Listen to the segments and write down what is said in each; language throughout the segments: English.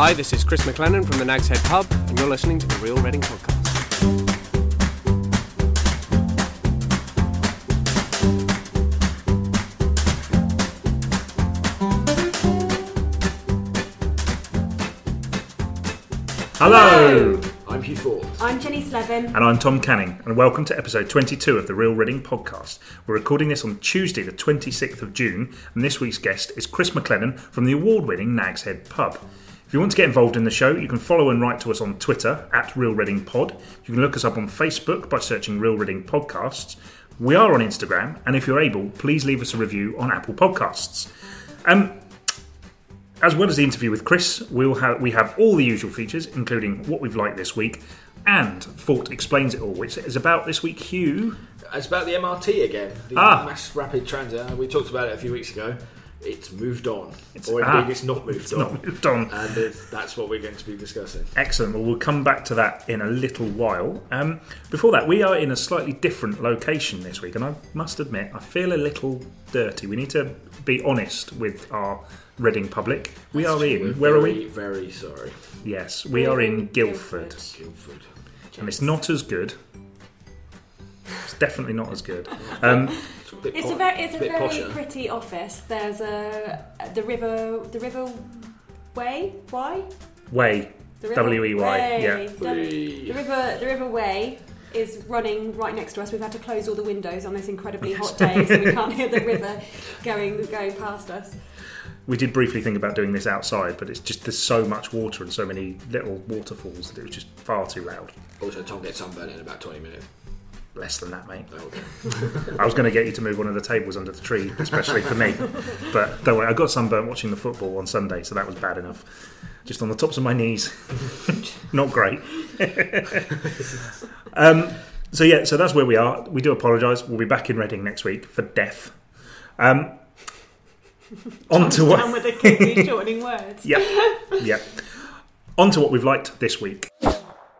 Hi, this is Chris McLennan from the Nag's Head Pub, and you're listening to the Real Reading Podcast. Hello! I'm Hugh Fort. I'm Jenny Slevin. And I'm Tom Canning, and welcome to episode 22 of the Real Reading Podcast. We're recording this on Tuesday, the 26th of June, and this week's guest is Chris McLennan from the award winning Nag's Head Pub. If you want to get involved in the show, you can follow and write to us on Twitter at Real Reading Pod. You can look us up on Facebook by searching Real Reading Podcasts. We are on Instagram, and if you're able, please leave us a review on Apple Podcasts. Um, as well as the interview with Chris, we'll have we have all the usual features, including what we've liked this week, and Fort explains it all, which is about this week. Hugh, It's about the MRT again, the Ah. Mass Rapid Transit. We talked about it a few weeks ago. It's moved on, It's- or indeed, ah. it's not moved it's on. not moved on. And that's what we're going to be discussing. Excellent. Well, we'll come back to that in a little while. Um, before that, we are in a slightly different location this week, and I must admit, I feel a little dirty. We need to be honest with our Reading public. We are We're in. Where are we? Very sorry, Yes, we are in Guildford, Guildford. and it's not as good. It's definitely not as good. Um, It's a, po- a very, it's a very posher. pretty office. There's a the river, the river Wey, why? way, The river W E Y. Yeah. The, the river, the river Wey is running right next to us. We've had to close all the windows on this incredibly hot day, so we can't hear the river going going past us. We did briefly think about doing this outside, but it's just there's so much water and so many little waterfalls that it was just far too loud. Also, Tom gets sunburned in about 20 minutes. Less than that, mate. I was going to get you to move one of the tables under the tree, especially for me. But don't worry, I got sunburnt watching the football on Sunday, so that was bad enough. Just on the tops of my knees. Not great. um, so, yeah, so that's where we are. We do apologise. We'll be back in Reading next week for death. Um, on to what. with the shortening words. Yep. Yep. On to what we've liked this week.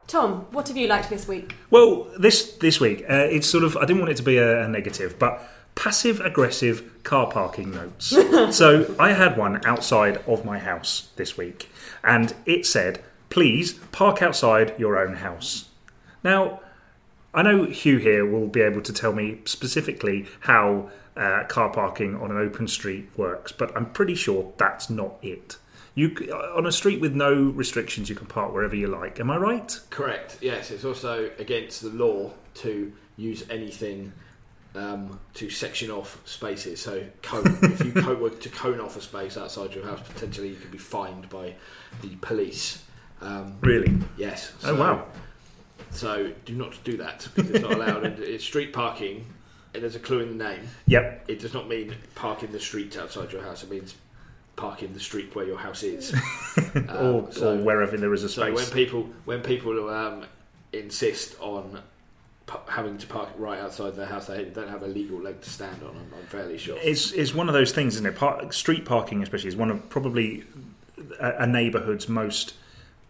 Tom, what have you liked this week? Well, this this week, uh, it's sort of I didn't want it to be a, a negative, but passive aggressive car parking notes. so I had one outside of my house this week, and it said, "Please park outside your own house." Now, I know Hugh here will be able to tell me specifically how uh, car parking on an open street works, but I'm pretty sure that's not it. You on a street with no restrictions, you can park wherever you like. Am I right? Correct. Yes, it's also against the law to use anything um, to section off spaces. So, cone, if you co- were to cone off a space outside your house, potentially you could be fined by the police. Um, Really? yes. Oh, wow. So, do not do that because it's not allowed. and it's street parking. And there's a clue in the name. Yep. It does not mean parking the street outside your house. It means park in the street where your house is. Um, or, so- or wherever there is a so space. when people when people um, insist on pu- having to park right outside their house, they don't have a legal leg to stand on. I'm, I'm fairly sure. it's, it's one of those things, isn't it? Par- street parking, especially, is one of probably a, a neighbourhood's most.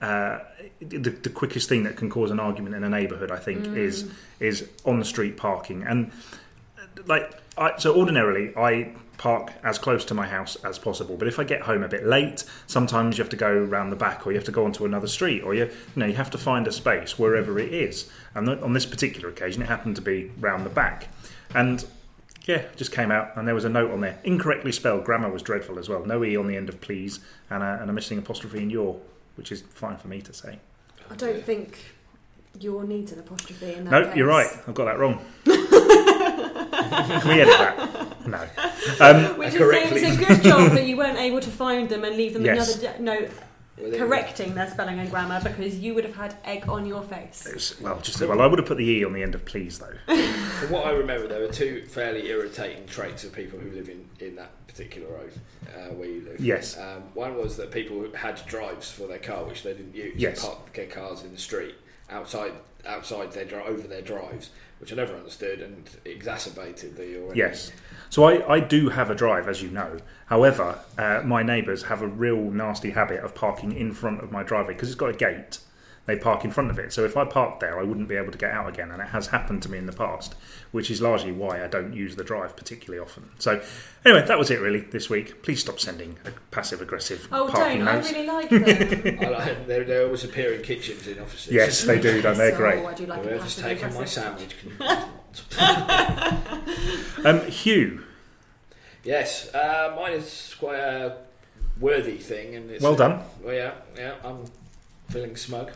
Uh, the, the quickest thing that can cause an argument in a neighbourhood, I think, is is on the street parking. And like, I, so ordinarily, I park as close to my house as possible. But if I get home a bit late, sometimes you have to go round the back, or you have to go onto another street, or you, you know, you have to find a space wherever it is. And on this particular occasion, it happened to be round the back, and yeah, just came out, and there was a note on there, incorrectly spelled. Grammar was dreadful as well. No e on the end of please, and a, and a missing apostrophe in your, which is fine for me to say. I don't think your needs an apostrophe in that No, case. you're right. I've got that wrong. Can we edit that? No. Um, Which is Correctly. saying it's a good job that you weren't able to find them and leave them Yes. another d- note correcting their spelling and grammar because you would have had egg on your face. it was- well, just well, I would have put the e on the end of please though. From what I remember, there were two fairly irritating traits of people who live in, in that particular road uh, where you live. Yes. Um, one was that people had drives for their car which they didn't use. Yes. Parked their cars in the street outside outside their over their drives, which I never understood and exacerbated the already. Yes. So I, I do have a drive, as you know. However, uh, my neighbours have a real nasty habit of parking in front of my driveway because it's got a gate. They park in front of it. So if I parked there, I wouldn't be able to get out again, and it has happened to me in the past, which is largely why I don't use the drive particularly often. So anyway, that was it really this week. Please stop sending passive aggressive Oh, parking don't! I notes. really like them. I like, they, they always appear in kitchens in offices. Yes, they do. Don't they? So, Great. I do like a Whoever's taken my sandwich can Um, Hugh, Yes, uh, mine is quite a worthy thing, and it's well done. Well, yeah, yeah, I'm feeling smug.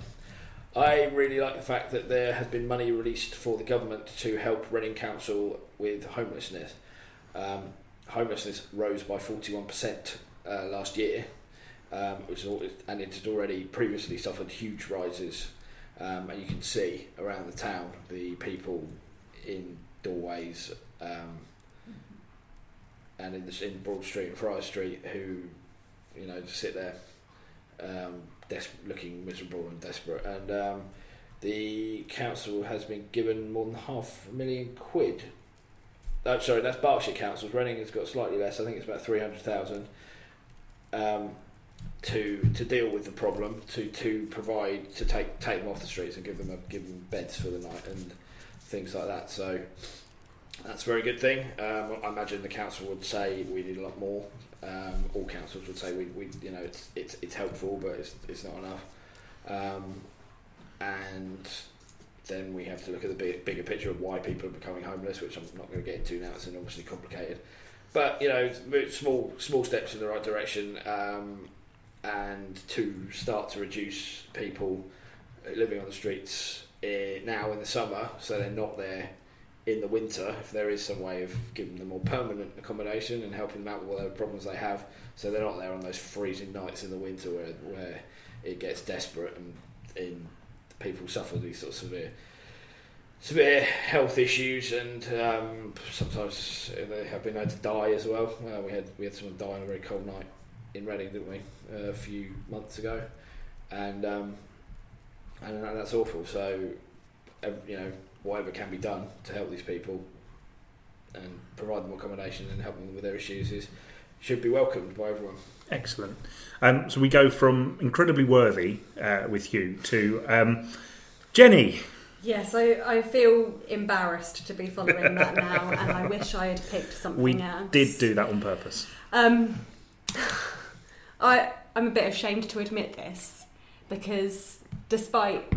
I really like the fact that there has been money released for the government to help Reading Council with homelessness. Um, homelessness rose by 41% uh, last year, um, was al- and it had already previously suffered huge rises. Um, and you can see around the town the people in doorways um, and in, the, in Broad Street and Friar Street who, you know, just sit there um, des- looking miserable and desperate. And um, the council has been given more than half a million quid. Oh, sorry, that's Berkshire Council's. Reading has got slightly less. I think it's about three hundred thousand. Um, to to deal with the problem, to to provide to take take them off the streets and give them a, give them beds for the night and things like that. So that's a very good thing. Um, I imagine the council would say we need a lot more. Um, all councils would say we, we you know it's it's it's helpful, but it's it's not enough. Um, and then we have to look at the big, bigger picture of why people are becoming homeless, which I'm not going to get into now. It's enormously complicated, but you know, small small steps in the right direction, um, and to start to reduce people living on the streets eh, now in the summer, so they're not there in the winter. If there is some way of giving them more permanent accommodation and helping them out with whatever problems they have, so they're not there on those freezing nights in the winter where where it gets desperate and in people suffer these sort of severe severe health issues and um, sometimes they have been known to die as well. Uh, we had we had someone die on a very cold night in Reading, didn't we, uh, a few months ago, and um, and that's awful. So you know whatever can be done to help these people and provide them accommodation and help them with their issues is should be welcomed by everyone. Excellent. Um, so we go from incredibly worthy uh, with you to um, Jenny. Yes, I, I feel embarrassed to be following that now, and I wish I had picked something We else. did do that on purpose. Um, I I'm a bit ashamed to admit this because despite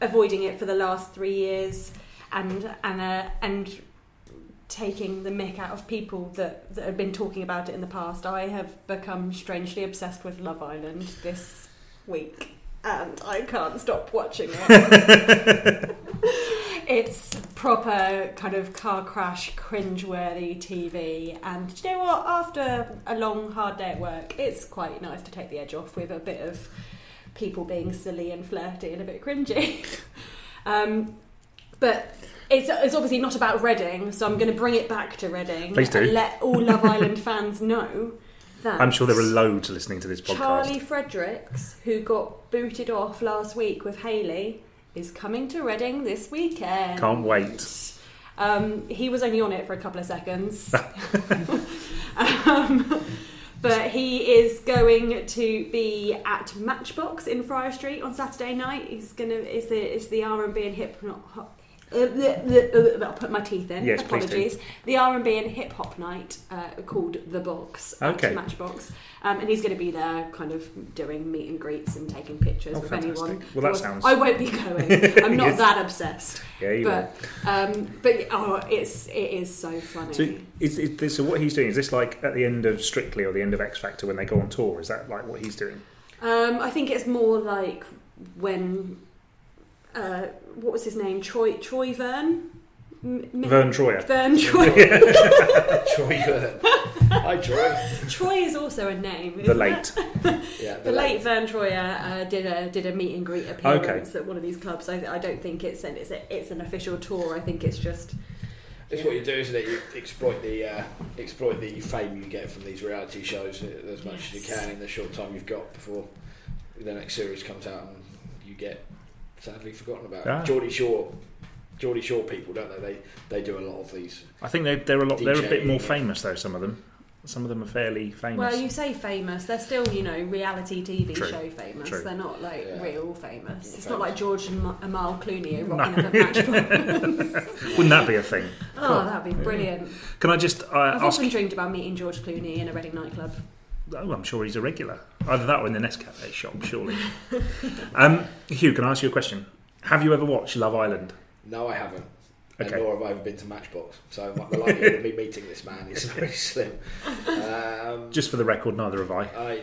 avoiding it for the last three years and and uh, and taking the mick out of people that, that have been talking about it in the past, I have become strangely obsessed with Love Island this week. And I can't stop watching it. it's proper kind of car crash, cringe-worthy TV. And do you know what? After a long, hard day at work, it's quite nice to take the edge off with a bit of people being silly and flirty and a bit cringy. um, but it's, it's obviously not about Reading, so I'm going to bring it back to Reading Please do. and let all Love Island fans know that I'm sure there are loads listening to this podcast. Charlie Fredericks, who got booted off last week with Hayley, is coming to Reading this weekend. Can't wait. Um, he was only on it for a couple of seconds. um, but he is going to be at Matchbox in Friar Street on Saturday night. He's gonna is the is the R and B and hip hop. I'll put my teeth in. Yes. Apologies. The R and B and hip hop night uh, called the Box Okay. Matchbox, um, and he's going to be there, kind of doing meet and greets and taking pictures Oh, with fantastic. anyone. Well, that sounds- I won't be going. I'm not Yes. that obsessed. Yeah, you But um, but oh, it's it is so funny. So, is, is so what he's doing is this like at the end of Strictly or the end of X Factor when they go on tour? Is that like what he's doing? Um, I think it's more like when uh, what was his name? Troy Troy Vern. M- M- Vern Troyer. Vern Troy. Troy Vern. Hi, Troy. Troy is also a name. The late. Yeah, The late Vern Troyer uh, did a did a meet and greet appearance Okay. at one of these clubs. I, I don't think it's an it's, a, it's an official tour. I think it's just It's what you do, isn't it? You exploit the uh, exploit the fame you get from these reality shows as much as you can in the short time you've got before the next series comes out and you get sadly forgotten about. Ah. Geordie Shore, Geordie Shore people, don't they? They they do a lot of these. I think they, they're a lot. They're a bit more famous though. Some of them. Some of them are fairly famous. Well, you say famous. They're still, you know, reality TV True. show famous. True. They're not like Yeah. real famous. It's famous. not like George and Ma- Amal Clooney are No. rocking up at Matchbox. Wouldn't that be a thing? oh, that'd be brilliant. Can I just uh, I've ask? often dreamed about meeting George Clooney in a Reading nightclub. Oh, I'm sure he's a regular. Either that or in the Nescafe shop, surely. um, Hugh, can I ask you a question? Have you ever watched Love Island? No, I haven't. And nor have I ever been to Matchbox. So the likelihood of me meeting this man is very slim. Um, Just for the record, neither have I. I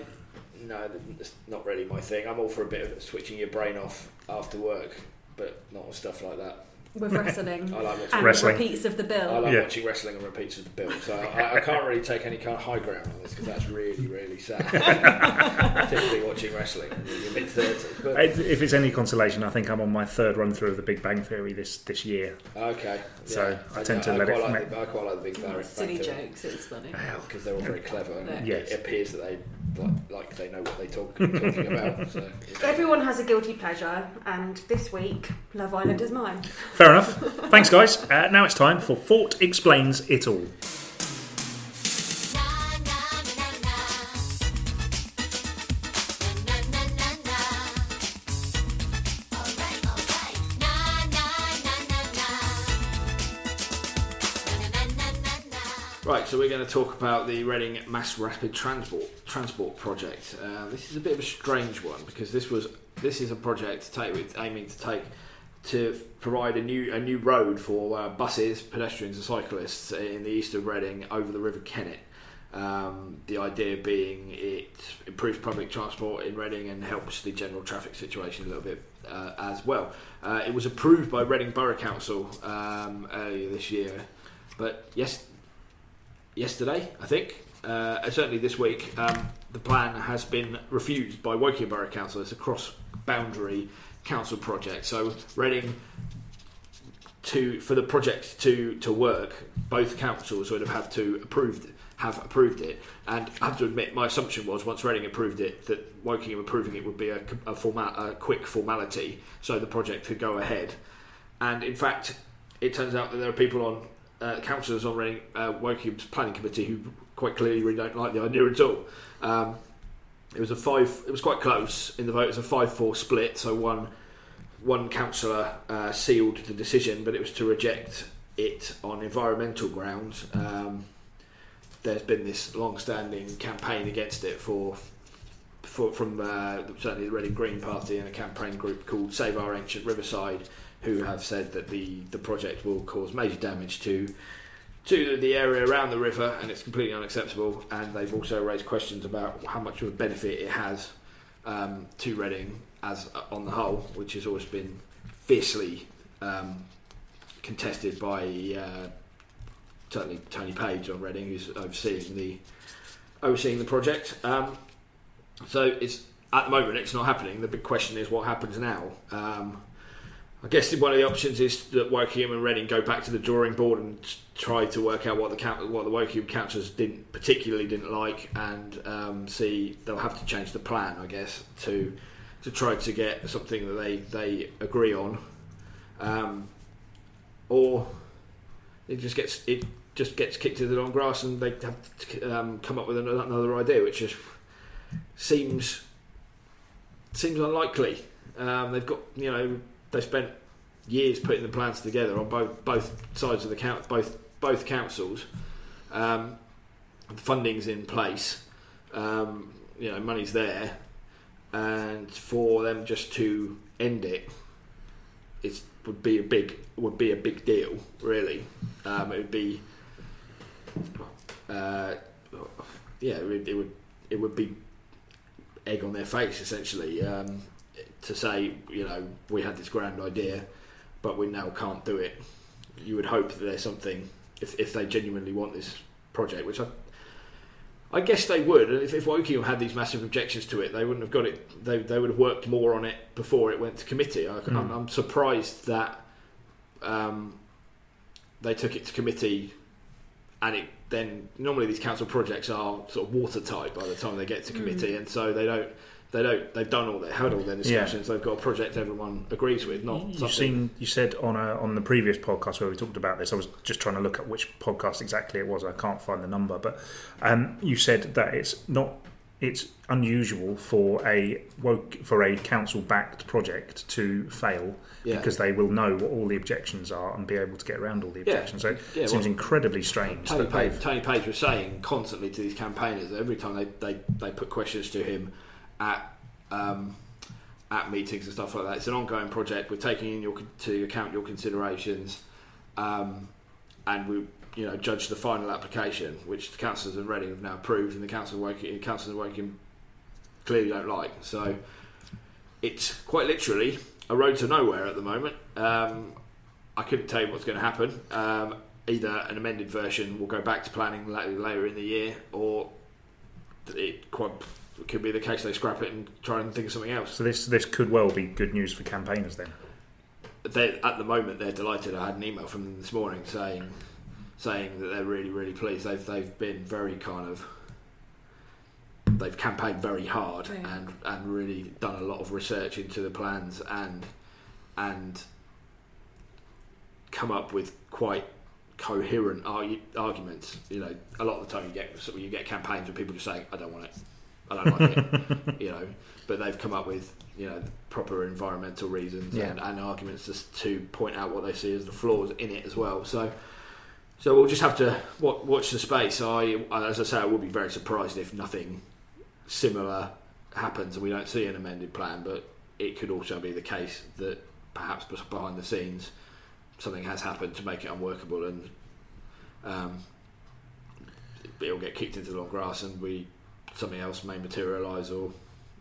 no, it's not really my thing. I'm all for a bit of switching your brain off after work, but not on stuff like that. With wrestling I like watching and Wrestling. repeats of the bill. I like Yeah. watching wrestling and repeats of the bill, so I, I can't really take any kind of high ground on this because that's really, really sad. Particularly watching wrestling in your mid thirties. But If it's any consolation, I think I'm on my third run through of The Big Bang Theory this, this year. okay, So. I tend to let quite it- Like the, I quite like the Big Bang Silly jokes, it's funny. because they're all very clever. And Yes. It appears that they like, like they know what they talk talking about. So, Everyone has a guilty pleasure, and this week, Love Island is mine. Fair enough. Thanks, guys. Uh, now it's time for Fort Explains It All. Right, so we're going to talk about the Reading Mass Rapid Transport Transport project. Uh, this is a bit of a strange one because this was this is a project to take with aiming to take to provide a new a new road for uh, buses, pedestrians, and cyclists in the east of Reading over the River Kennet. Um, the idea being it improves public transport in Reading and helps the general traffic situation a little bit uh, as well. Uh, it was approved by Reading Borough Council um, earlier this year, but yes, yesterday, I think, uh, and certainly this week, um, the plan has been refused by Woking Borough Council. It's a cross-boundary council project. So Reading, to for the project to to work, both councils would have had to approved have approved it. And I have to admit, my assumption was once Reading approved it, that Woking approving it would be a, a, formal, a quick formality, so the project could go ahead. And in fact, it turns out that there are people on uh, councillors on Reading uh, Wokingham's planning committee who quite clearly really don't like the idea at all. Um, it was a five. It was quite close in the vote. It was a five-four split. So one one councillor uh, sealed the decision, but it was to reject it on environmental grounds. Um, there's been this long-standing campaign against it for. For, from uh, certainly the Reading Green Party and a campaign group called Save Our Ancient Riverside, who have said that the, the project will cause major damage to to the area around the river and it's completely unacceptable. And they've also raised questions about how much of a benefit it has um, to Reading as uh, on the whole, which has always been fiercely um, contested by uh, certainly Tony Page on Reading, who's overseeing the overseeing the project. Um, so it's at the moment it's not happening. The big question is what happens now. Um, I guess one of the options is that Wokingham and Reading go back to the drawing board and try to work out what the what the Wokingham councillors didn't particularly didn't like, and um, see they'll have to change the plan, I guess, to to try to get something that they they agree on, um, or it just gets it just gets kicked to the long grass, and they have to um, come up with another, another idea, which just seems seems unlikely. Um, they've got you know they spent years putting the plans together on both both sides of the count both both councils. Um, funding's in place. Um, you know, money's there, and for them just to end it, it would be a big would be a big deal. Really, um, it would be. Uh, yeah, it would, it would it would be egg on their face essentially um, to say you know we had this grand idea but we now can't do it. You would hope that there's something if, if they genuinely want this project which I I guess they would. If, if Wokingham had these massive objections to it they wouldn't have got it. They, they would have worked more on it before it went to committee. I, I'm, Mm. I'm surprised that um, they took it to committee and it then normally these council projects are sort of watertight by the time they get to committee, and so they don't they don't. They've done all. They had all their discussions. They've got a project everyone agrees with. Not You've something. seen. You said on a, on the previous podcast where we talked about this. I was just trying to look at which podcast exactly it was. I can't find the number, but um, you said that it's not. It's unusual for a woke for a council backed project to fail Yeah. because they will know what all the objections are and be able to get around all the Yeah. objections. So it Yeah, seems well, incredibly strange Tony Page. Tony Page was saying constantly to these campaigners every time they, they, they put questions to him at um, at meetings and stuff like that. It's an ongoing project. We're taking in your to account your considerations, um, and we you know judge the final application, which the councillors in Reading have now approved, and the council of Woking, councillors of Woking clearly don't like. So it's quite literally a road to nowhere at the moment. Um, I couldn't tell you what's going to happen. Um, either an amended version will go back to planning later in the year, or it quite it could be the case they scrap it and try and think of something else. So this this could well be good news for campaigners then. They, at the moment, they're delighted. I had an email from them this morning saying saying that they're really really pleased. They've they've been very kind of they've campaigned very hard Yeah. and and really done a lot of research into the plans and and come up with quite coherent argu- arguments. You know, a lot of the time you get you get campaigns where people just saying, "I don't want it, I don't like it," you know. But they've come up with you know proper environmental reasons Yeah. and, and arguments just to point out what they see as the flaws in it as well. So. So we'll just have to watch the space. I, as I say, I would be very surprised if nothing similar happens and we don't see an amended plan. But it could also be the case that perhaps behind the scenes something has happened to make it unworkable, and um, it'll get kicked into the long grass, and we something else may materialise or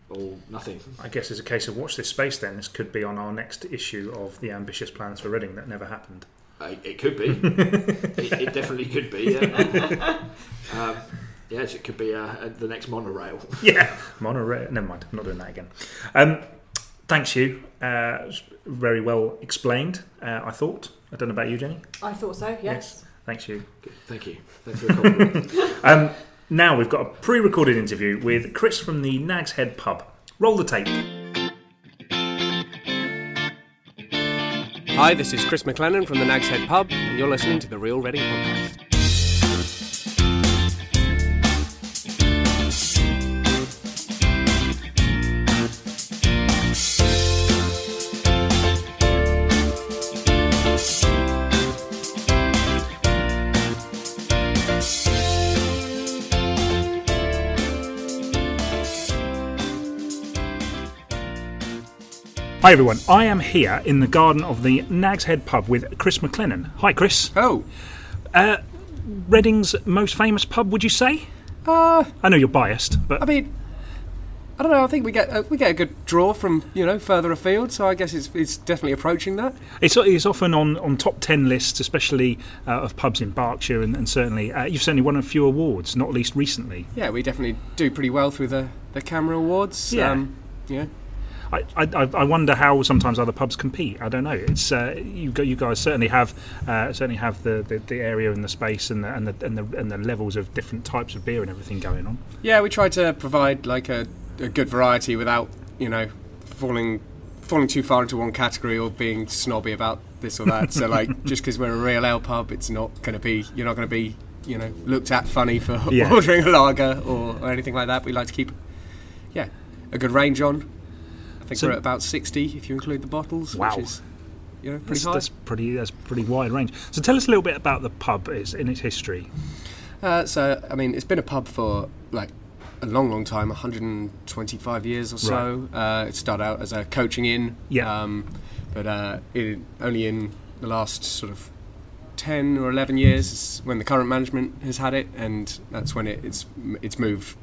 or nothing. I guess it's a case of watch this space. Then this could be on our next issue of the ambitious plans for Reading that never happened. Uh, it could be. it, it definitely could be. Yeah. um, yes, it could be uh, uh, the next monorail. yeah, monorail. Never mind. I'm not doing that again. Um, thanks, you. Uh, very well explained. Uh, I thought. I don't know about you, Jenny. I thought so. Yes. Thanks, you. Thank you. Thanks for the compliment. Um, now we've got a pre-recorded interview with Chris from the Nag's Head pub. Roll the tape. Hi, this is Chris McLennan from the Nag's Head Pub, and you're listening to the Real Reading Podcast. Hi everyone. I am here in the garden of the Nag's Head pub with Chris McLennan. Hi, Chris. Oh, Uh, Reading's most famous pub, would you say? uh, I know you're biased, but I mean, I don't know. I think we get uh, we get a good draw from you know further afield, so I guess it's it's definitely approaching that. It's, it's often on, on top 10 lists, especially uh, of pubs in Berkshire, and, and certainly uh, you've certainly won a few awards, not least recently. Yeah, we definitely do pretty well through the the CAMRA awards. Yeah. um, yeah. I, I, I wonder how sometimes other pubs compete. I don't know. It's uh, you, you guys certainly have uh, certainly have the, the, the area and the space and the, and the and the and the levels of different types of beer and everything going on. Yeah, we try to provide like a, a good variety without you know falling falling too far into one category or being snobby about this or that. so like just because we're a real ale pub, it's not going to be you're not going to be you know looked at funny for Yeah. ordering a lager or, or anything like that. We like to keep yeah a good range on. I think So- we're at about sixty if you include the bottles, Wow. which is you know pretty That's, that's pretty that's pretty wide range. So tell us a little bit about the pub is in its history. Uh, so, I mean, it's been a pub for like a long, long time 125 years or so. Uh, it started out as a coaching inn, Yeah. um, but uh, it, only in the last sort of 10 or 11 years is when the current management has had it, and that's when it, it's it's moved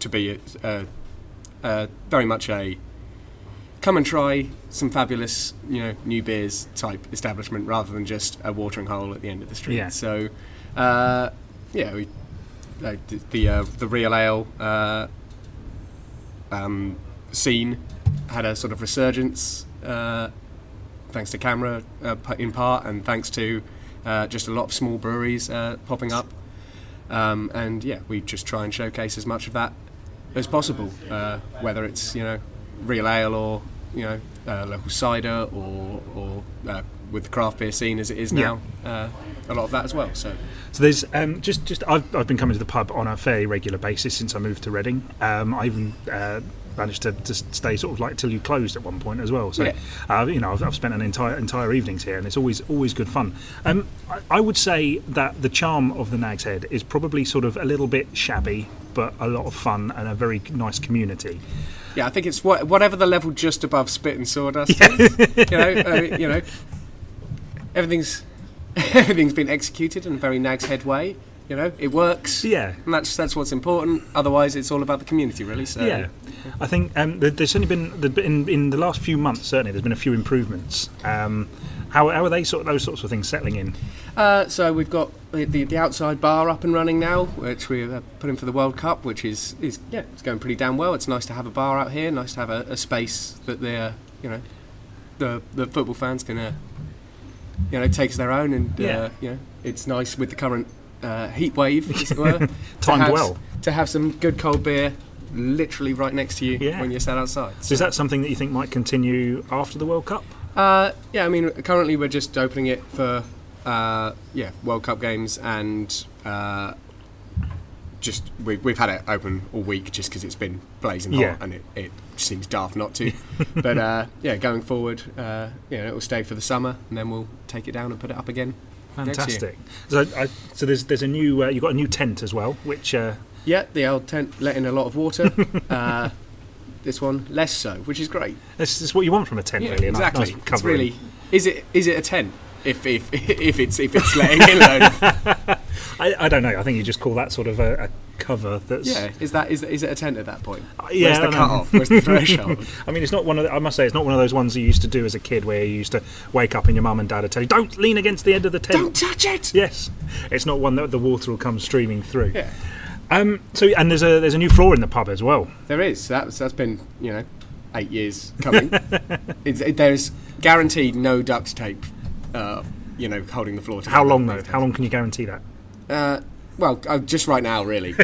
to be uh, uh, very much a come and try some fabulous, you know, new beers type establishment rather than just a watering hole at the end of the street. Yeah. So, uh, yeah, we uh, the the, uh, the real ale uh, um, scene had a sort of resurgence uh, thanks to CAMRA uh, in part, and thanks to uh, just a lot of small breweries uh, popping up. Um, and yeah, we just try and showcase as much of that as possible, uh, whether it's you know real ale or you know uh, local cider or or uh, with the craft beer scene as it is Yeah. now, uh, a lot of that as well. So So there's um, just just I've, I've been coming to the pub on a fairly regular basis since I moved to Reading. Um, I even uh, managed to, to stay sort of like till you closed at one point as well. So Yeah. uh, you know I've, I've spent an entire entire evenings here, and it's always always good fun. Um, I, I would say that the charm of the Nag's Head is probably sort of a little bit shabby, but a lot of fun and a very nice community. yeah, I think it's what, whatever the level just above spit and sawdust. is, you know, uh, you know, everything's everything's been executed in a very Nag's Head way. You know, it works. Yeah. And that's that's what's important. Otherwise, it's all about the community, really. So Yeah, I think um, there's certainly been been- in in the last few months. Certainly, there's been a few improvements. Um, how, how are they sort of those sorts of things settling in? Uh, so we've got the, the, the outside bar up and running now, which we are putting for the World Cup, which is, is yeah, it's going pretty damn well. It's nice to have a bar out here, nice to have a, a space that the uh, you know the the football fans can uh, you know take as their own, and Yeah. uh, you know it's nice with the current uh, heat wave, as it were, to Timed have, well. to have some good cold beer literally right next to you Yeah. when you're sat outside. So is that something that you think might continue after the World Cup? Uh, yeah, I mean, currently we're just opening it for uh, yeah World Cup games and uh, just we, we've had it open all week just because it's been blazing hot Yeah. and it, it seems daft not to. but uh, yeah, going forward, uh, yeah, it will stay for the summer and then we'll take it down and put it up again. Fantastic. So, I, so there's there's a new uh, you've got a new tent as well, which uh, Yeah, the old tent let in a lot of water. uh, this one less so, which is great. this is what you want from a tent, Yeah, really. exactly. nice it's really is it is it a tent? If if if it's if it's letting in load I, I don't know. I think you just call that sort of a, a cover. That's Yeah, is that is, is it a tent at that point? Uh, yeah, Where's the cut off? Where's the threshold? I mean, it's not one of. The, I must say, it's not one of those ones you used to do as a kid, where you used to wake up and your mum and dad would tell you, "Don't lean against the end of the tent." Don't touch it. Yes, it's not one that the water will come streaming through. Yeah, Um. So, and there's a there's a new floor in the pub as well. there is. That's that's been you know eight years coming. it's, it, there's guaranteed no duct tape. Uh, you know, holding the floor. How long though? How long can you guarantee that? Uh, well, uh, just right now, really.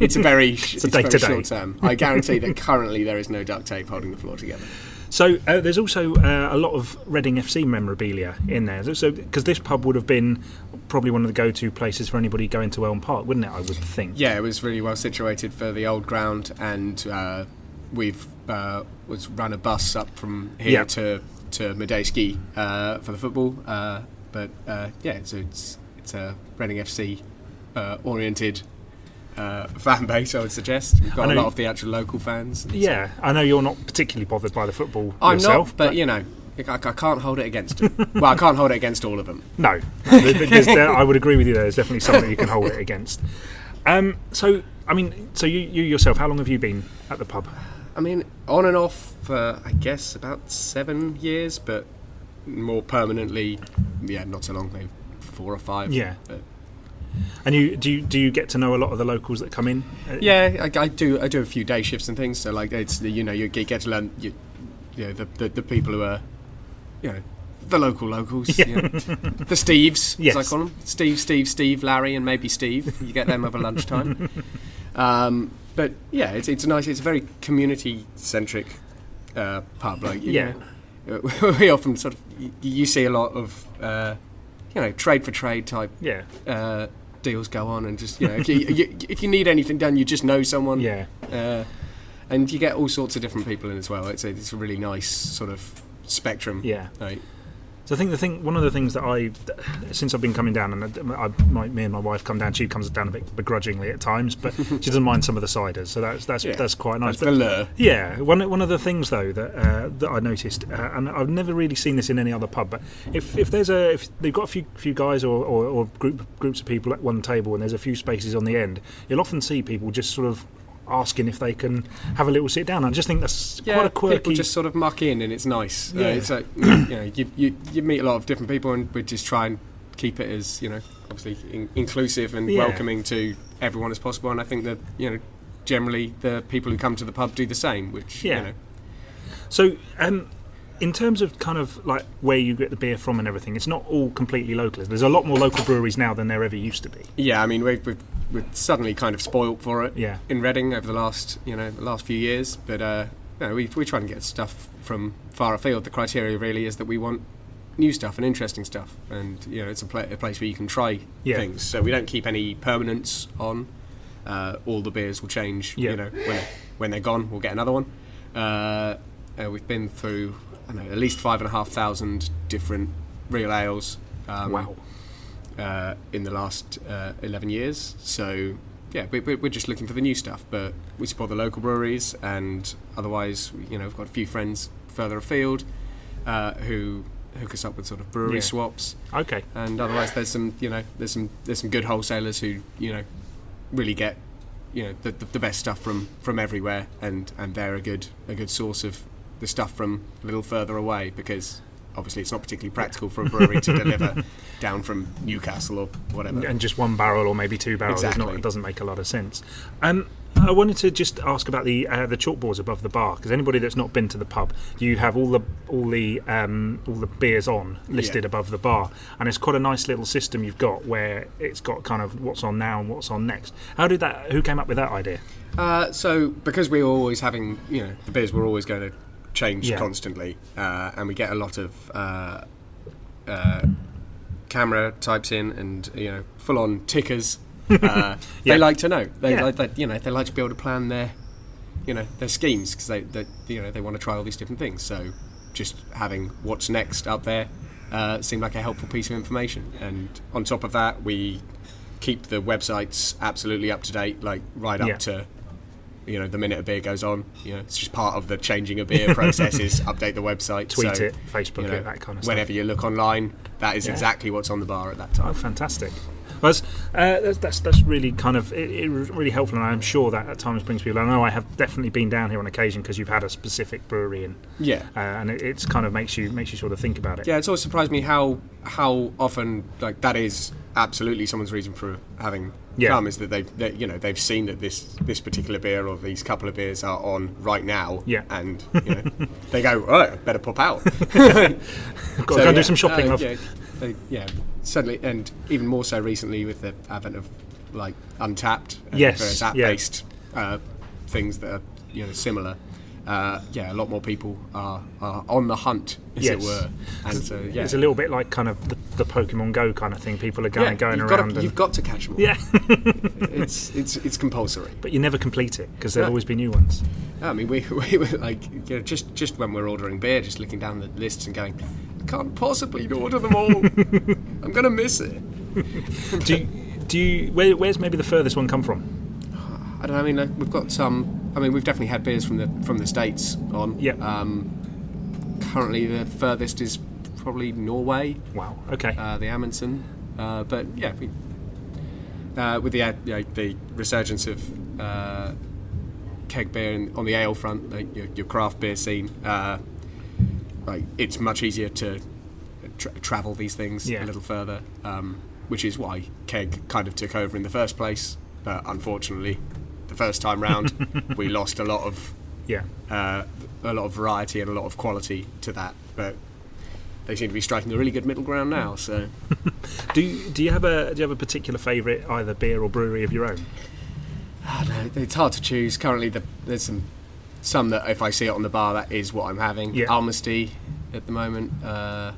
it's a very it's, a very day-to-day. short term. I guarantee that currently there is no duct tape holding the floor together. So uh, there's also uh, a lot of Reading FC memorabilia in there. So because this pub would have been probably one of the go-to places for anybody going to Elm Park, wouldn't it? I would think. Yeah, it was really well situated for the old ground, and uh, we've uh, was run a bus up from here Yeah. to to Madejski uh, for the football. Uh, but uh, yeah, so it's it's a Reading FC uh, oriented. Uh, fan base, I would suggest. We've got a lot of the actual local fans. Yeah, I know you're not particularly bothered by the football I'm yourself, not, but you know, I, I can't hold it against them. well, I can't hold it against all of them. No, There- there- I would agree with you. There, There's definitely something you can hold it against. Um, so, I mean, so you, you yourself, how long have you been at the pub? I mean, on and off for I guess about seven years, but more permanently, yeah, not so long, maybe four or five. Yeah. But And you do you do you get to know a lot of the locals that come in? Uh, yeah, I, I do. I do a few day shifts and things. So like, it's the- you know, you get get to learn, you, you know, the, the the people who are, you know. The local locals, you know, the Steves, Yes. as I call them. Steve, Steve, Steve, Larry, and maybe Steve. You get them over lunchtime. Um, but yeah, it's, it's a nice. It's a very community-centric uh, pub. Like you Yeah. know, we often sort of you, you see a lot of uh, you know trade for trade type yeah, uh, deals go on, and just you know if you, you if you need anything done, you just know someone. yeah. Uh, and you get all sorts of different people in as well. It's a, it's a really nice sort of spectrum. Yeah. Right. So I think the thing, one of the things that I, since I've been coming down, and I, my, me and my wife come down. She comes down a bit begrudgingly at times, but she doesn't mind some of the ciders. So that's that's Yeah. that's quite nice. That's But- the lure. Yeah, one one of the things though that uh, that I noticed, uh, and I've never really seen this in any other pub, but if, if there's a if they've got a few few guys or, or, or group groups of people at one table and there's a few spaces on the end, you'll often see people just sort of asking if they can have a little sit down. I just think that's Yeah, quite a quirky. people just sort of muck in, and it's nice. Uh, Yeah. it's like you know, you, you you meet a lot of different people, and we just try and keep it as you know, obviously in, inclusive and Yeah. welcoming to everyone as possible. And I think that you know, generally the people who come to the pub do the same, which Yeah. you know, So, um, in terms of kind of like where you get the beer from and everything, it's not all completely local. There's a lot more local breweries now than there ever used to be. Yeah, I mean we've, we've, we're suddenly kind of spoilt for it Yeah. in Reading over the last you know the last few years, but uh, no, we we try and get stuff from far afield. The criteria really is that we want new stuff and interesting stuff, and you know it's a, pla a place where you can try Yeah. things. So we don't keep any permanence on. Uh, all the beers will change. Yeah. You know when they're, when they're gone, we'll get another one. Uh, uh, we've been through I know, at least five and a half thousand different real ales. Um, Wow. uh, in the last uh, 11 years. So, yeah, we, we're just looking for the new stuff, but we support the local breweries, and otherwise, you know, we've got a few friends further afield uh, who hook us up with sort of brewery Yeah. swaps, Okay. and otherwise, there's some, you know, there's some there's some good wholesalers who, you know, really get, you know, the, the, the best stuff from from everywhere, and and they're a good a good source of the stuff from a little further away because. Obviously, it's not particularly practical for a brewery to deliver down from Newcastle or whatever. and just one barrel or maybe two barrels. It's Not, it doesn't make a lot of sense. Um, I wanted to just ask about the uh, the chalkboards above the bar because anybody that's not been to the pub, you have all the all the um, all the beers on listed Yeah. above the bar, and it's quite a nice little system you've got where it's got kind of what's on now and what's on next. How did that? Who came up with that idea? Uh, so because we were always having, you know, the beers were always going to change Yeah. constantly, uh, and we get a lot of uh, uh, CAMRA types in, and you know, full on tickers. Uh, Yeah. They like to know. They, Yeah. like, they, you know, they like to be able to plan their, you know, their schemes because they, they, you know, they want to try all these different things. So just having what's next up there uh, seemed like a helpful piece of information. And on top of that, we keep the websites absolutely up to date, like right up to you know the minute a beer goes on. You know, it's just part of the changing a beer process is update the website, Tweet so, it, Facebook you know, it, that kind of stuff. Whenever you look online, that is Yeah. exactly what's on the bar at that Oh, time. fantastic. That's, uh, that's, that's that's really kind of it, it really helpful, and I'm sure that at times brings people. I know I have definitely been down here on occasion because you've had a specific brewery, and Yeah. uh, and it, it's kind of makes you makes you sort of think about it. Yeah, it's always surprised me how how often like that is absolutely someone's reason for having Yeah. come is that they've you know they've seen that this this particular beer or these couple of beers are on right now. Yeah. and you know they go, oh, better pop out. Got to So, go yeah, do some shopping. uh, yeah, they, yeah, suddenly, and even more so recently with the advent of like Untappd, and Yes, various app-based uh, things that are you know similar. Uh, yeah, a lot more people are, are on the hunt, as it were, and so yeah, It's a little bit like kind of the, the Pokemon Go kind of thing. People are going yeah, going you've around, Got to, you've got to catch them all. yeah, it's it's it's compulsory. but you never complete it because there'll No. always be new ones. I mean, we, we were like, you know, just just when we're ordering beer, just looking down the lists and going, can't possibly order them all. I'm gonna miss it. Do you, do you where, where's maybe the furthest one come from? I don't know. I mean, like, we've got some. I mean, we've definitely had beers from the from the states on. Yep. Um, currently, the furthest is probably Norway, Wow. Okay. uh, the Amundsen. Uh, but yeah, we, uh, with the you know, the resurgence of uh, keg beer in, on the ale front, like your, your craft beer scene, uh, like it's much easier to tra- travel these things Yeah. a little further, um, which is why keg kind of took over in the first place. But unfortunately, the first time round, we lost a lot of yeah. uh, a lot of variety and a lot of quality to that. But they seem to be striking a really good middle ground now. So. Do you, do you have a do you have a particular favourite either beer or brewery of your own? I don't it's hard to choose. Currently, the, there's some some that if I see it on the bar, that is what I'm having. Yeah. Almasty at the moment, uh,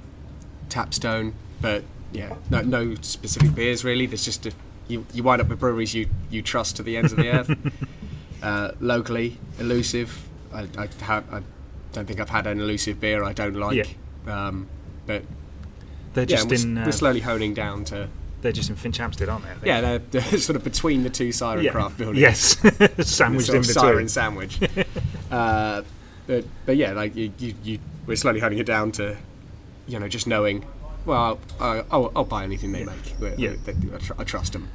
Tapstone, but yeah, no, no specific beers really. There's just a, you you wind up with breweries you, you trust to the ends of the earth. uh, locally, elusive. I I, ha- I don't think I've had an elusive beer I don't like. Um, but They're yeah, just we're, in we're uh, slowly honing down to they're just in Finchampstead, aren't they? Yeah, they're, they're sort of between the two siren Yeah. craft buildings. Yes, sandwiched in between. siren sandwich. Uh, but, but yeah, like you, you, you, we're slowly honing it down to, you know, just knowing. Well, I'll, I'll, I'll buy anything they make. We're- Yeah. I, tr- I trust them.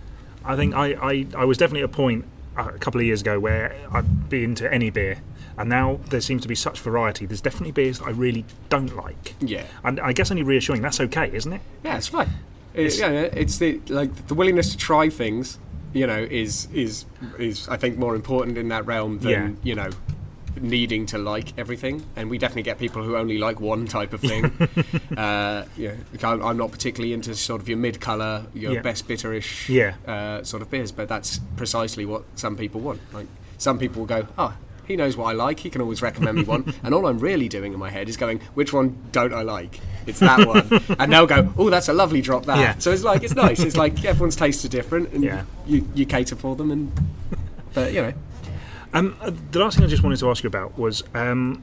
I think I, I, I was definitely at a point uh, a couple of years ago where I'd be into any beer, and now there seems to be such variety. There's definitely beers that I really don't like. Yeah, And I guess only reassuring that's okay, isn't it? yeah, it's fine. It, yeah, it's the like the willingness to try things. You know, is is is I think more important in that realm than Yeah. you know needing to like everything, and we definitely get people who only like one type of thing. uh, yeah, like I'm, I'm not particularly into sort of your mid-color, your Yeah. best bitterish Yeah. uh, sort of beers, but that's precisely what some people want. Like some people will go, oh. He knows what I like. He can always recommend me one, and all I'm really doing in my head is going, "Which one don't I like?" It's that one, and they'll go, "Oh, that's a lovely drop." That. Yeah. So it's like it's nice. It's like everyone's tastes are different, and Yeah. you, you cater for them, and but you know, Um, the last thing I just wanted to ask you about was um,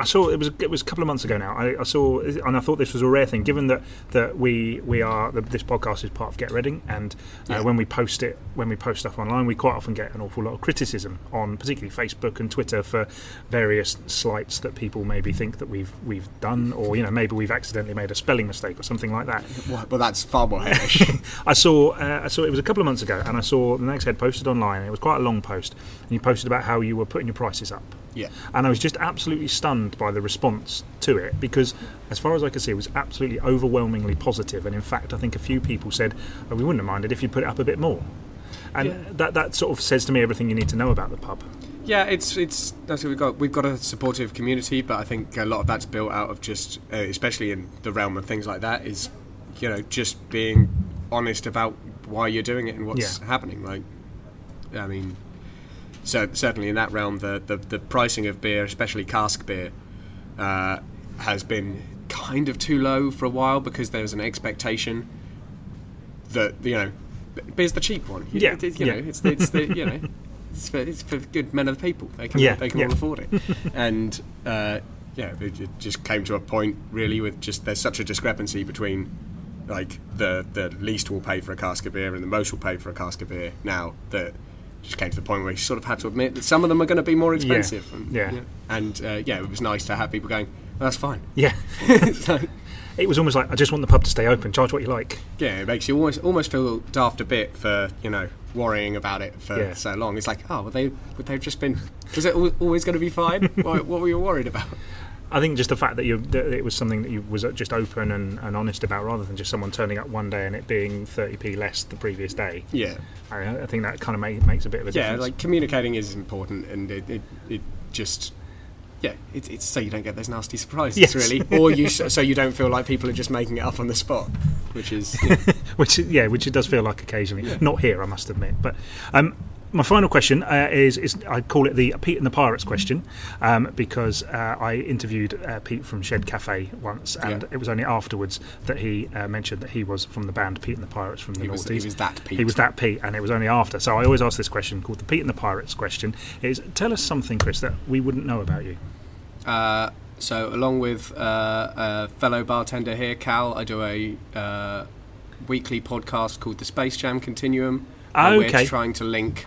I saw it was it was a couple of months ago now. I, I saw and I thought this was a rare thing, given that that we we are this podcast is part of Get Reading, and uh, Yeah. when we post it when we post stuff online, we quite often get an awful lot of criticism on particularly Facebook and Twitter for various slights that people maybe think that we've we've done, or you know maybe we've accidentally made a spelling mistake or something like that. well, well that's far more hellish. I saw uh, I saw it was a couple of months ago, and I saw the Nag's Head posted online. And it was quite a long post, and you posted about how you were putting your prices up. Yeah, And I was just absolutely stunned by the response to it because, as far as I could see, it was absolutely overwhelmingly positive. And in fact, I think a few people said, oh, "We wouldn't have minded if you put it up a bit more." And Yeah. that that sort of says to me everything you need to know about the pub. yeah. It's it's that's what we've got. We've got a supportive community, but I think a lot of that's built out of just, uh, especially in the realm of things like that, is you know just being honest about why you're doing it and what's Yeah. happening. Like, I mean, so certainly in that realm, the the, the pricing of beer, especially cask beer, uh, has been kind of too low for a while because there was an expectation that you know beer's the cheap one. You- Yeah, it- it- you yeah. know, it's, it's the you know. It's for, it's for good men of the people. They can Yeah, they can yeah. all afford it, and uh, yeah, it, it just came to a point really with just there's such a discrepancy between like the the least will pay for a cask of beer and the most will pay for a cask of beer now that just came to the point where you sort of had to admit that some of them are going to be more expensive. And, yeah. and uh, yeah, it was nice to have people going. "Well, that's fine. Yeah, like, it was almost like I just want the pub to stay open. Charge what you like. yeah, it makes you almost almost feel daft a bit for you know worrying about it for Yeah. so long. It's like, oh, well, they would they've just been. Was it always going to be fine? what, what were you worried about? I think just the fact that you that it was something that you was just open and, and honest about, rather than just someone turning up one day and it being thirty p less the previous day. Yeah, I, I think that kind of make, makes a bit of a yeah. difference. Yeah, like communicating is important, and it it, it just. Yeah, it, it's so you don't get those nasty surprises, Yes. really, or you so so you don't feel like people are just making it up on the spot, which is yeah. which yeah, which it does feel like occasionally. Not here, I must admit. But um, my final question uh, is, is I call it the Pete and the Pirates question um, because uh, I interviewed uh, Pete from Shed Cafe once, and Yeah. it was only afterwards that he uh, mentioned that he was from the band Pete and the Pirates from the he was, noughties. he was that Pete. He was that Pete, and it was only after. So I always ask this question called the Pete and the Pirates question: is tell us something, Chris, that we wouldn't know about you. Uh, so, along with uh, a fellow bartender here, Cal, I do a uh, weekly podcast called the Space Jam Continuum. Ah, okay. We're trying to link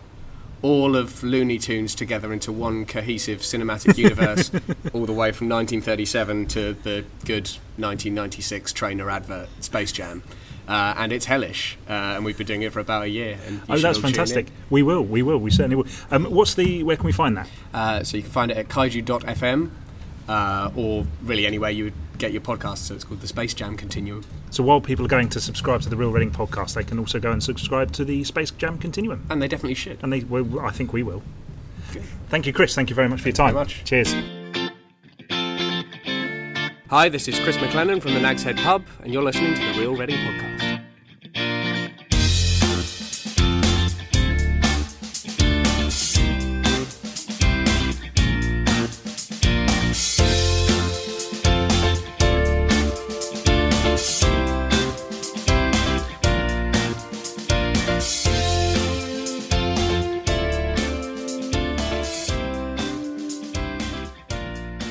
all of Looney Tunes together into one cohesive cinematic universe, all the way from 1937 to the good 1996 trainer advert, Space Jam. Uh, and it's hellish, uh, and we've been doing it for about a year. And Oh, that's all tune in. fantastic. We will, we will, we certainly will. Um, what's the? Where can we find that? Uh, so you can find it at kaiju.fm uh, or really anywhere you would get your podcast. So it's called the Space Jam Continuum. So while people are going to subscribe to the Real Reading podcast, they can also go and subscribe to the Space Jam Continuum, And they definitely should. and they, well, I think we will. Good. Thank you, Chris. Thank you very much for your time. very much. Cheers. Hi, this is Chris McLennan from the Nag's Head Pub, and you're listening to the Real Reading Podcast.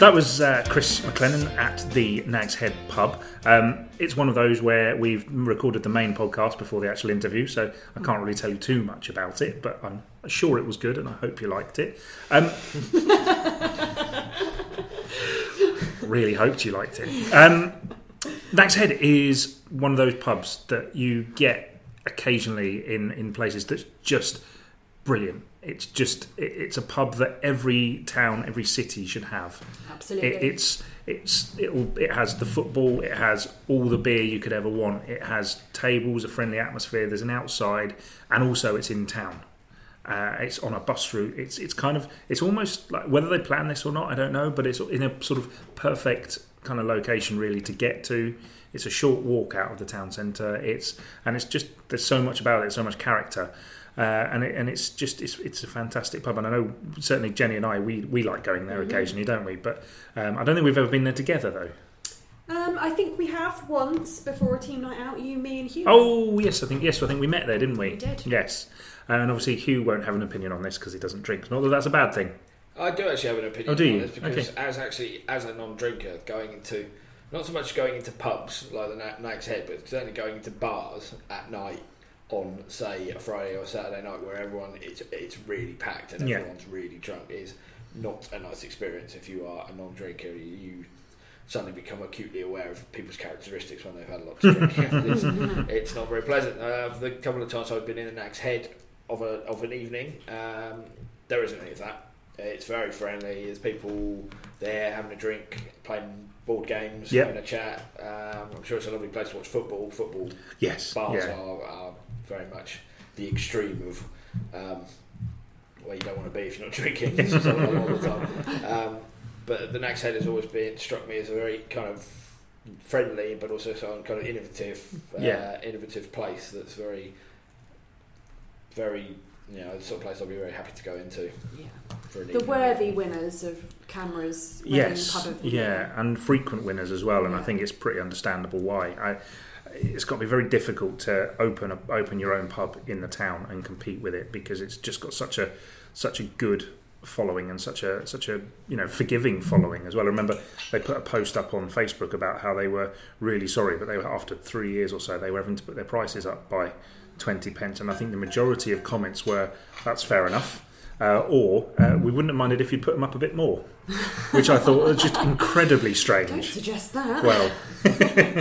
That was uh, Chris McLennan at the Nag's Head Pub. Um, it's one of those where we've recorded the main podcast before the actual interview, so I can't really tell you too much about it, but I'm sure it was good and I hope you liked it. Um, really hoped you liked it. Um, Nag's Head is one of those pubs that you get occasionally in, in places that's just brilliant. It's just it, it's a pub that every town, every city should have. Absolutely. It, it's it's it'll, it has the football. It has all the beer you could ever want. It has tables, a friendly atmosphere. There's an outside, and also it's in town. Uh, it's on a bus route. It's it's kind of it's almost like whether they plan this or not, I don't know. But it's in a sort of perfect kind of location really to get to. It's a short walk out of the town centre. It's and it's just there's so much about it, so much character. Uh, and it, and it's just it's, it's a fantastic pub, and I know certainly Jenny and I we, we like going there occasionally, don't we? But um, I don't think we've ever been there together though. Um, I think we have once before a team night out. You, me, and Hugh. Oh yes, I think yes, I think we met there, didn't we? We did. Yes, and obviously Hugh won't have an opinion on this because he doesn't drink. Not that that's a bad thing. I do actually have an opinion Oh, do on you? this because Okay. as actually as a non-drinker going into not so much going into pubs like the Na- Nag's Head, but certainly going into bars at night on say a Friday or Saturday night where everyone it's it's really packed and Yeah. everyone's really drunk is not a nice experience if you are a non-drinker. You suddenly become acutely aware of people's characteristics when they've had a lot to drink. it's, it's not very pleasant. Uh, the couple of times I've been in a Nag's Head of a of an evening, um, there isn't any of that. It's very friendly. There's people there having a drink, playing board games, Yep. having a chat. Um, I'm sure it's a lovely place to watch football. Football Yes, bars yeah, are, are very much the extreme of um, where you don't want to be if you're not drinking all, all the time. Um, but the Nags Head has always been struck me as a very kind of friendly, but also some kind of innovative, uh, Yeah. innovative place that's very, very you know the sort of place I'll be very happy to go into Yeah. for The worthy winners of CAMRA's. Yes, Pub of yeah, and frequent winners as well. And I think it's pretty understandable why. I, it's got to be very difficult to open a, open your own pub in the town and compete with it because it's just got such a such a good following and such a such a you know forgiving following as well. I remember they put a post up on Facebook about how they were really sorry, but they were after three years or so they were having to put their prices up by twenty pence, and I think the majority of comments were that's fair enough. Uh, or uh, we wouldn't have minded if you put them up a bit more, which I thought was just incredibly strange. Don't strange. suggest that. Well,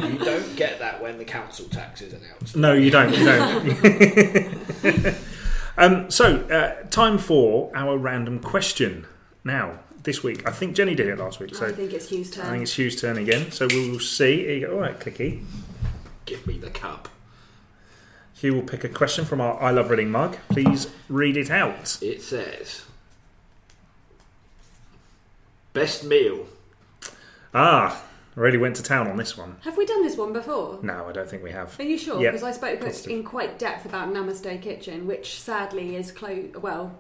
you don't get that when the council tax is announced. no, you don't. You don't. um, so, uh, time for our random question. Now, this week, I think Jenny did it last week, so I think it's Hugh's turn. I think it's Hugh's turn again. So we will see. Here you go. All right, clicky. Give me the cup. Hugh will pick a question from our I Love Reading mug. Please read it out. It says best meal. Ah, really went to town on this one. Have we done this one before? No, I don't think we have. Are you sure? Yeah, Because I spoke positive. in quite depth about Namaste Kitchen, which sadly is closed. Well,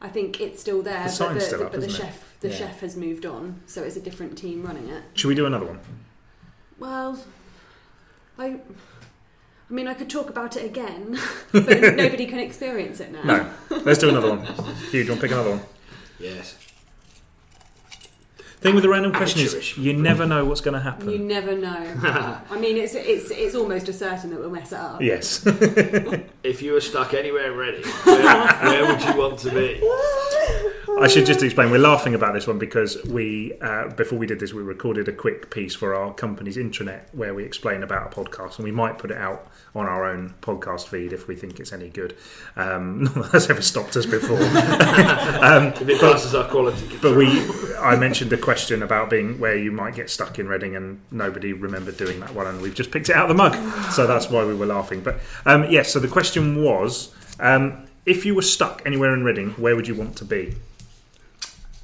I think it's still there, The but sign's the, still the- up, but the isn't it? chef the Yeah. chef has moved on, so it's a different team running it. Should we do another one? Well, I. I mean, I could talk about it again, but nobody can experience it now. No. Let's do another one. Hugh, do you want to pick another one? Yes. Thing with the random question is you never know what's going to happen. You never know. I mean, it's it's it's almost a certain that we'll mess it up. Yes. If you were stuck anywhere in Reading, where, where would you want to be? I should just explain. We're laughing about this one because we, uh, before we did this, we recorded a quick piece for our company's intranet where we explain about a podcast, and we might put it out on our own podcast feed if we think it's any good. Um, not that that's ever stopped us before. If it passes our quality control. But we, I mentioned a question about being where you might get stuck in Reading, and nobody remembered doing that one, and we've just picked it out of the mug, so that's why we were laughing. But um, yes, so the question was, um, if you were stuck anywhere in Reading, where would you want to be?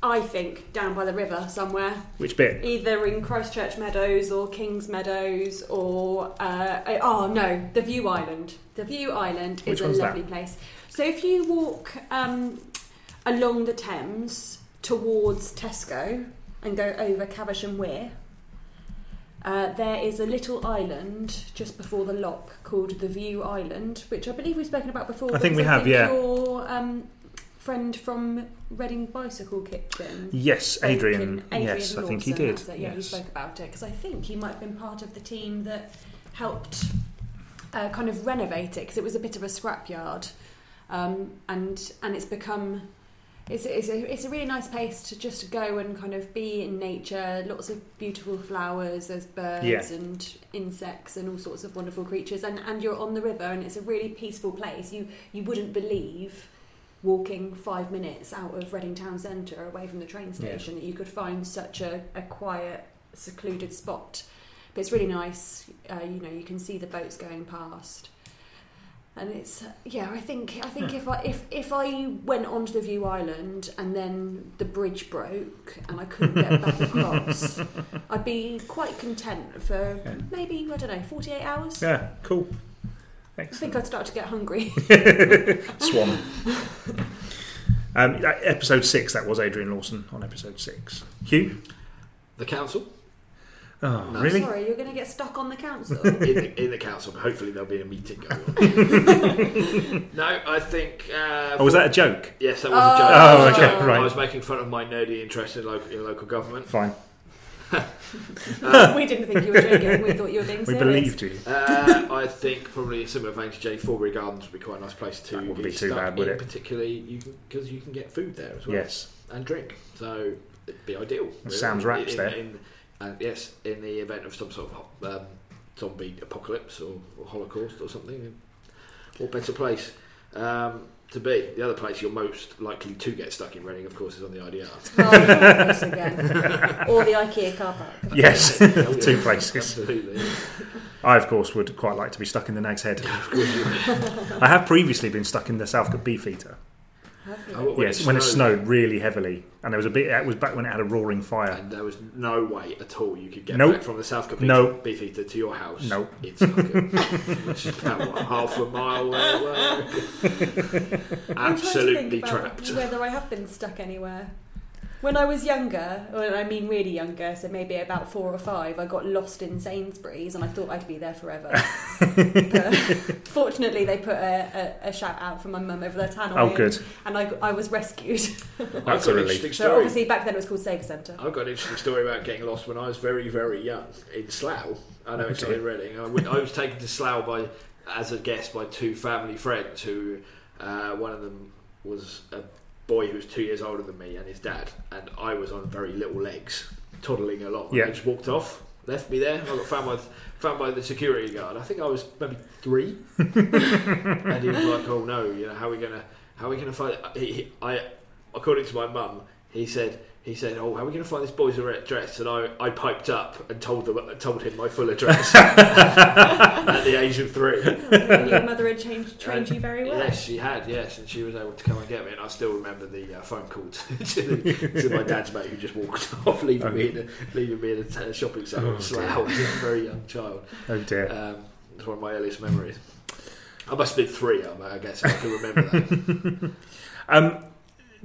I think down by the river somewhere, Which bit? either in Christchurch Meadows or Kings Meadows or uh, oh no, the View Island. The View Island Which is a one's that? lovely place. So if you walk um, along the Thames towards Tesco and go over Caversham Weir. Uh, there is a little island just before the lock called the View Island, which I believe we've spoken about before. I think we because have, yeah. Your um, friend from Reading Bicycle Kitchen. Yes, Adrian. Adrian yes, I think he did. it, Yeah, he spoke about it because I think he might have been part of the team that helped uh, kind of renovate it because it was a bit of a scrapyard, um, and and it's become. It's, it's, a, it's a really nice place to just go and kind of be in nature. Lots of beautiful flowers. There's birds Yeah. and insects and all sorts of wonderful creatures. And, and you're on the river, and it's a really peaceful place. You you wouldn't believe walking five minutes out of Reading Town Centre away from the train Yeah. station that you could find such a, a quiet, secluded spot. But it's really nice. Uh, you know, you can see the boats going past. And it's yeah. I think I think if I if if I went onto the View Island and then the bridge broke and I couldn't get back across, I'd be quite content for Yeah. maybe I don't know forty eight hours. Yeah, cool. I think I'd start to get hungry. Swan. Um, episode six, that was Adrian Lawson on episode six. Hugh? The council Oh, No. really? Sorry, you're going to get stuck on the council. in the, in the council. but Hopefully there'll be a meeting going on. no, I think. Uh, Oh, was that a joke? Yes, that was Oh. a joke. Oh, was okay, joke. right. I was making fun of my nerdy interest in local, in local government. Fine. we didn't think you were joking. We thought you were being We believed you. Uh, I think probably a similar vein to Jay Forbury Gardens would be quite a nice place to That wouldn't get be too stuck bad, would in, it? Particularly because you can get food there as well Yes. and drink, so it'd be ideal. That sounds raps in, there. In, and yes, in the event of some sort of um, zombie apocalypse or, or Holocaust or something, what better place um, to be? The other place you're most likely to get stuck in Reading, of course, is on the IDR. Oh, again. or the IKEA car park. Yes. Hell. Two places. Absolutely. I, of course, would quite like to be stuck in the Nag's Head. Of course you would. I have previously been stuck in the Southcote Beefeater. Oh, when yes, when it snowed really heavily. And there was a bit, it was back when it had a roaring fire. And there was no way at all you could get Nope. back from the South Beef, Nope. Beefeater to your house. Nope. In Southcote, which is about what, half a mile away. I'm Absolutely to think about trapped. Whether I have been stuck anywhere. When I was younger, or I mean really younger, so maybe about four or five, I got lost in Sainsbury's and I thought I'd be there forever. but fortunately, they put a, a, a shout out from my mum over the tannoy. Oh, good. And I, I was rescued. I've That's got a an relief. interesting So story. obviously back then it was called Sega Centre. I've got an interesting story about getting lost when I was very, very young in Slough. I know it's not Okay. in Reading. I, went- I was taken to Slough by, as a guest by two family friends who, uh, one of them was a boy who was two years older than me and his dad, and I was on very little legs, toddling along. Yeah. They just walked off, left me there. I got found by, found by the security guard. I think I was maybe three, and he was like, "Oh no, you know, how are we gonna, how are we gonna find?" He, he, I, according to my mum, he said. He said, "Oh, how are we going to find this boy's address?" And I, I piped up and told them, told him my full address at the age of three. Your mother had changed, trained you very well. Yes, she had. Yes, and she was able to come and get me. And I still remember the uh, phone call to, to, to my dad's mate who just walked off, leaving me in a, leaving me in a t- shopping centre Oh, in Slough as a very young child. Oh, dear. Um, it's one of my earliest memories. I must have been three, I guess, I can remember that. Um,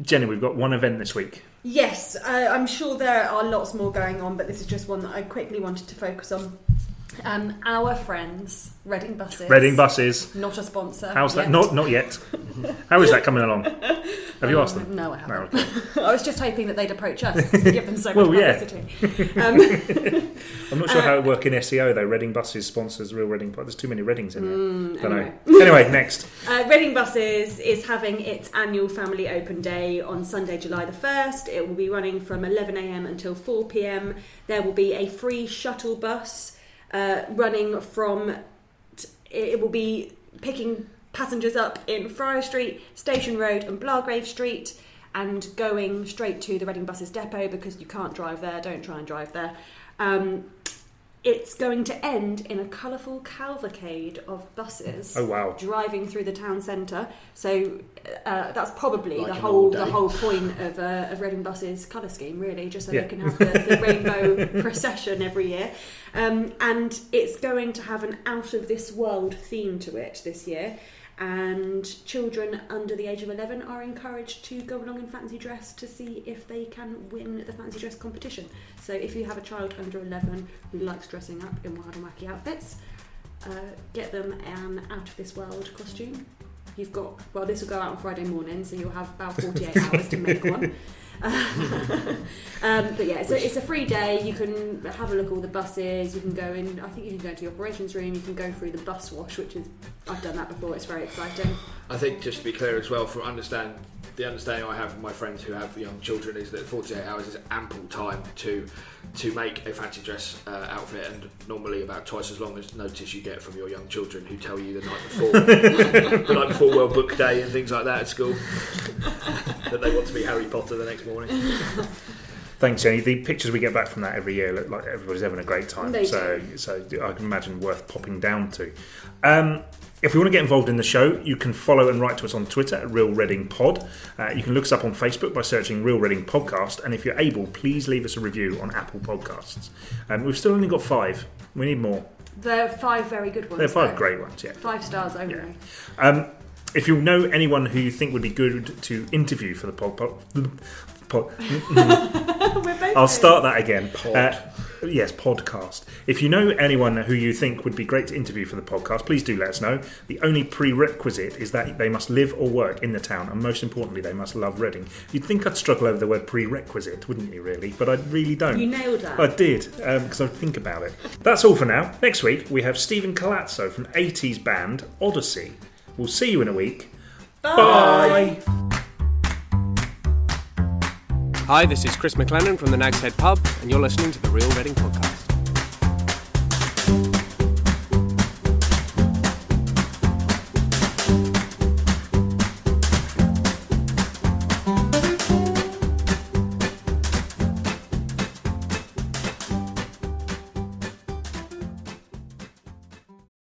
Jenny, we've got one event this week. Yes, uh, I'm sure there are lots more going on, but this is just one that I quickly wanted to focus on. Um, our friends, Reading Buses. Reading buses. Not a sponsor. How's that? yet. Not not yet. How is that coming along? Have you asked them? No, I haven't. okay. I was just hoping that they'd approach us we give them so much Well, yeah. publicity. Um, I'm not sure Uh, how it work in SEO though. Reading buses sponsors real Reading. There's too many Readings in mm, there. Don't anyway. Anyway, next. Uh, Reading Buses is having its annual family open day on Sunday, July the 1st. It will be running from 11am until 4pm. There will be a free shuttle bus uh, running from, t- it will be picking passengers up in Friar Street, Station Road, and Blagrave Street. And going straight to the Reading Buses depot because you can't drive there. Don't try and drive there. Um, it's going to end in a colourful cavalcade of buses Oh wow. driving through the town centre. So uh, that's probably Like the whole the whole point of uh, of Reading Buses colour scheme, really, just so Yeah. they can have the, the rainbow procession every year. Um, and it's going to have an out of this world theme to it this year. And children under the age of 11 are encouraged to go along in fancy dress to see if they can win the fancy dress competition. So, if you have a child under 11 who likes dressing up in wild and wacky outfits, uh, get them an out of this world costume. You've got well, this will go out on Friday morning, so you'll have about 48 hours to make one. um, but yeah, a, it's a free day. You can have a look at all the buses. You can go in. I think you can go into the operations room. You can go through the bus wash, which is I've done that before. It's very exciting. I think just to be clear as well, for understand the understanding I have from my friends who have young children is that 48 hours is ample time to to make a fancy dress uh, outfit, and normally about twice as long as notice you get from your young children who tell you the night before, the night before World Book Day and things like that at school, that they want to be Harry Potter the next morning. Thanks, Jenny. The pictures we get back from that every year look like everybody's having a great time. They so, so I can imagine worth popping down to. Um, If you want to get involved in the show, you can follow and write to us on Twitter at Real Reading Pod. Uh, you can look us up on Facebook by searching Real Reading Podcast. And if you're able, please leave us a review on Apple Podcasts. Um, we've still only got five. We need more. There are five very good ones. They're five though. great ones, yeah. Five stars only. Yeah. Um, if you know anyone who you think would be good to interview for the pod, pod, pod We're both I'll start that again. Pod. Uh, yes, podcast. If you know anyone who you think would be great to interview for the podcast, please do let us know. The only prerequisite is that they must live or work in the town, and most importantly, they must love Reading. You'd think I'd struggle over the word prerequisite, wouldn't you, really? But I really don't. You nailed that. I did, um, because I think about it. That's all for now. Next week, we have Stephen Collazo from 80s band Odyssey. We'll see you in a week. Bye. Hi, this is Chris McLennan from the Nag's Head Pub, and you're listening to the Real Reading Podcast.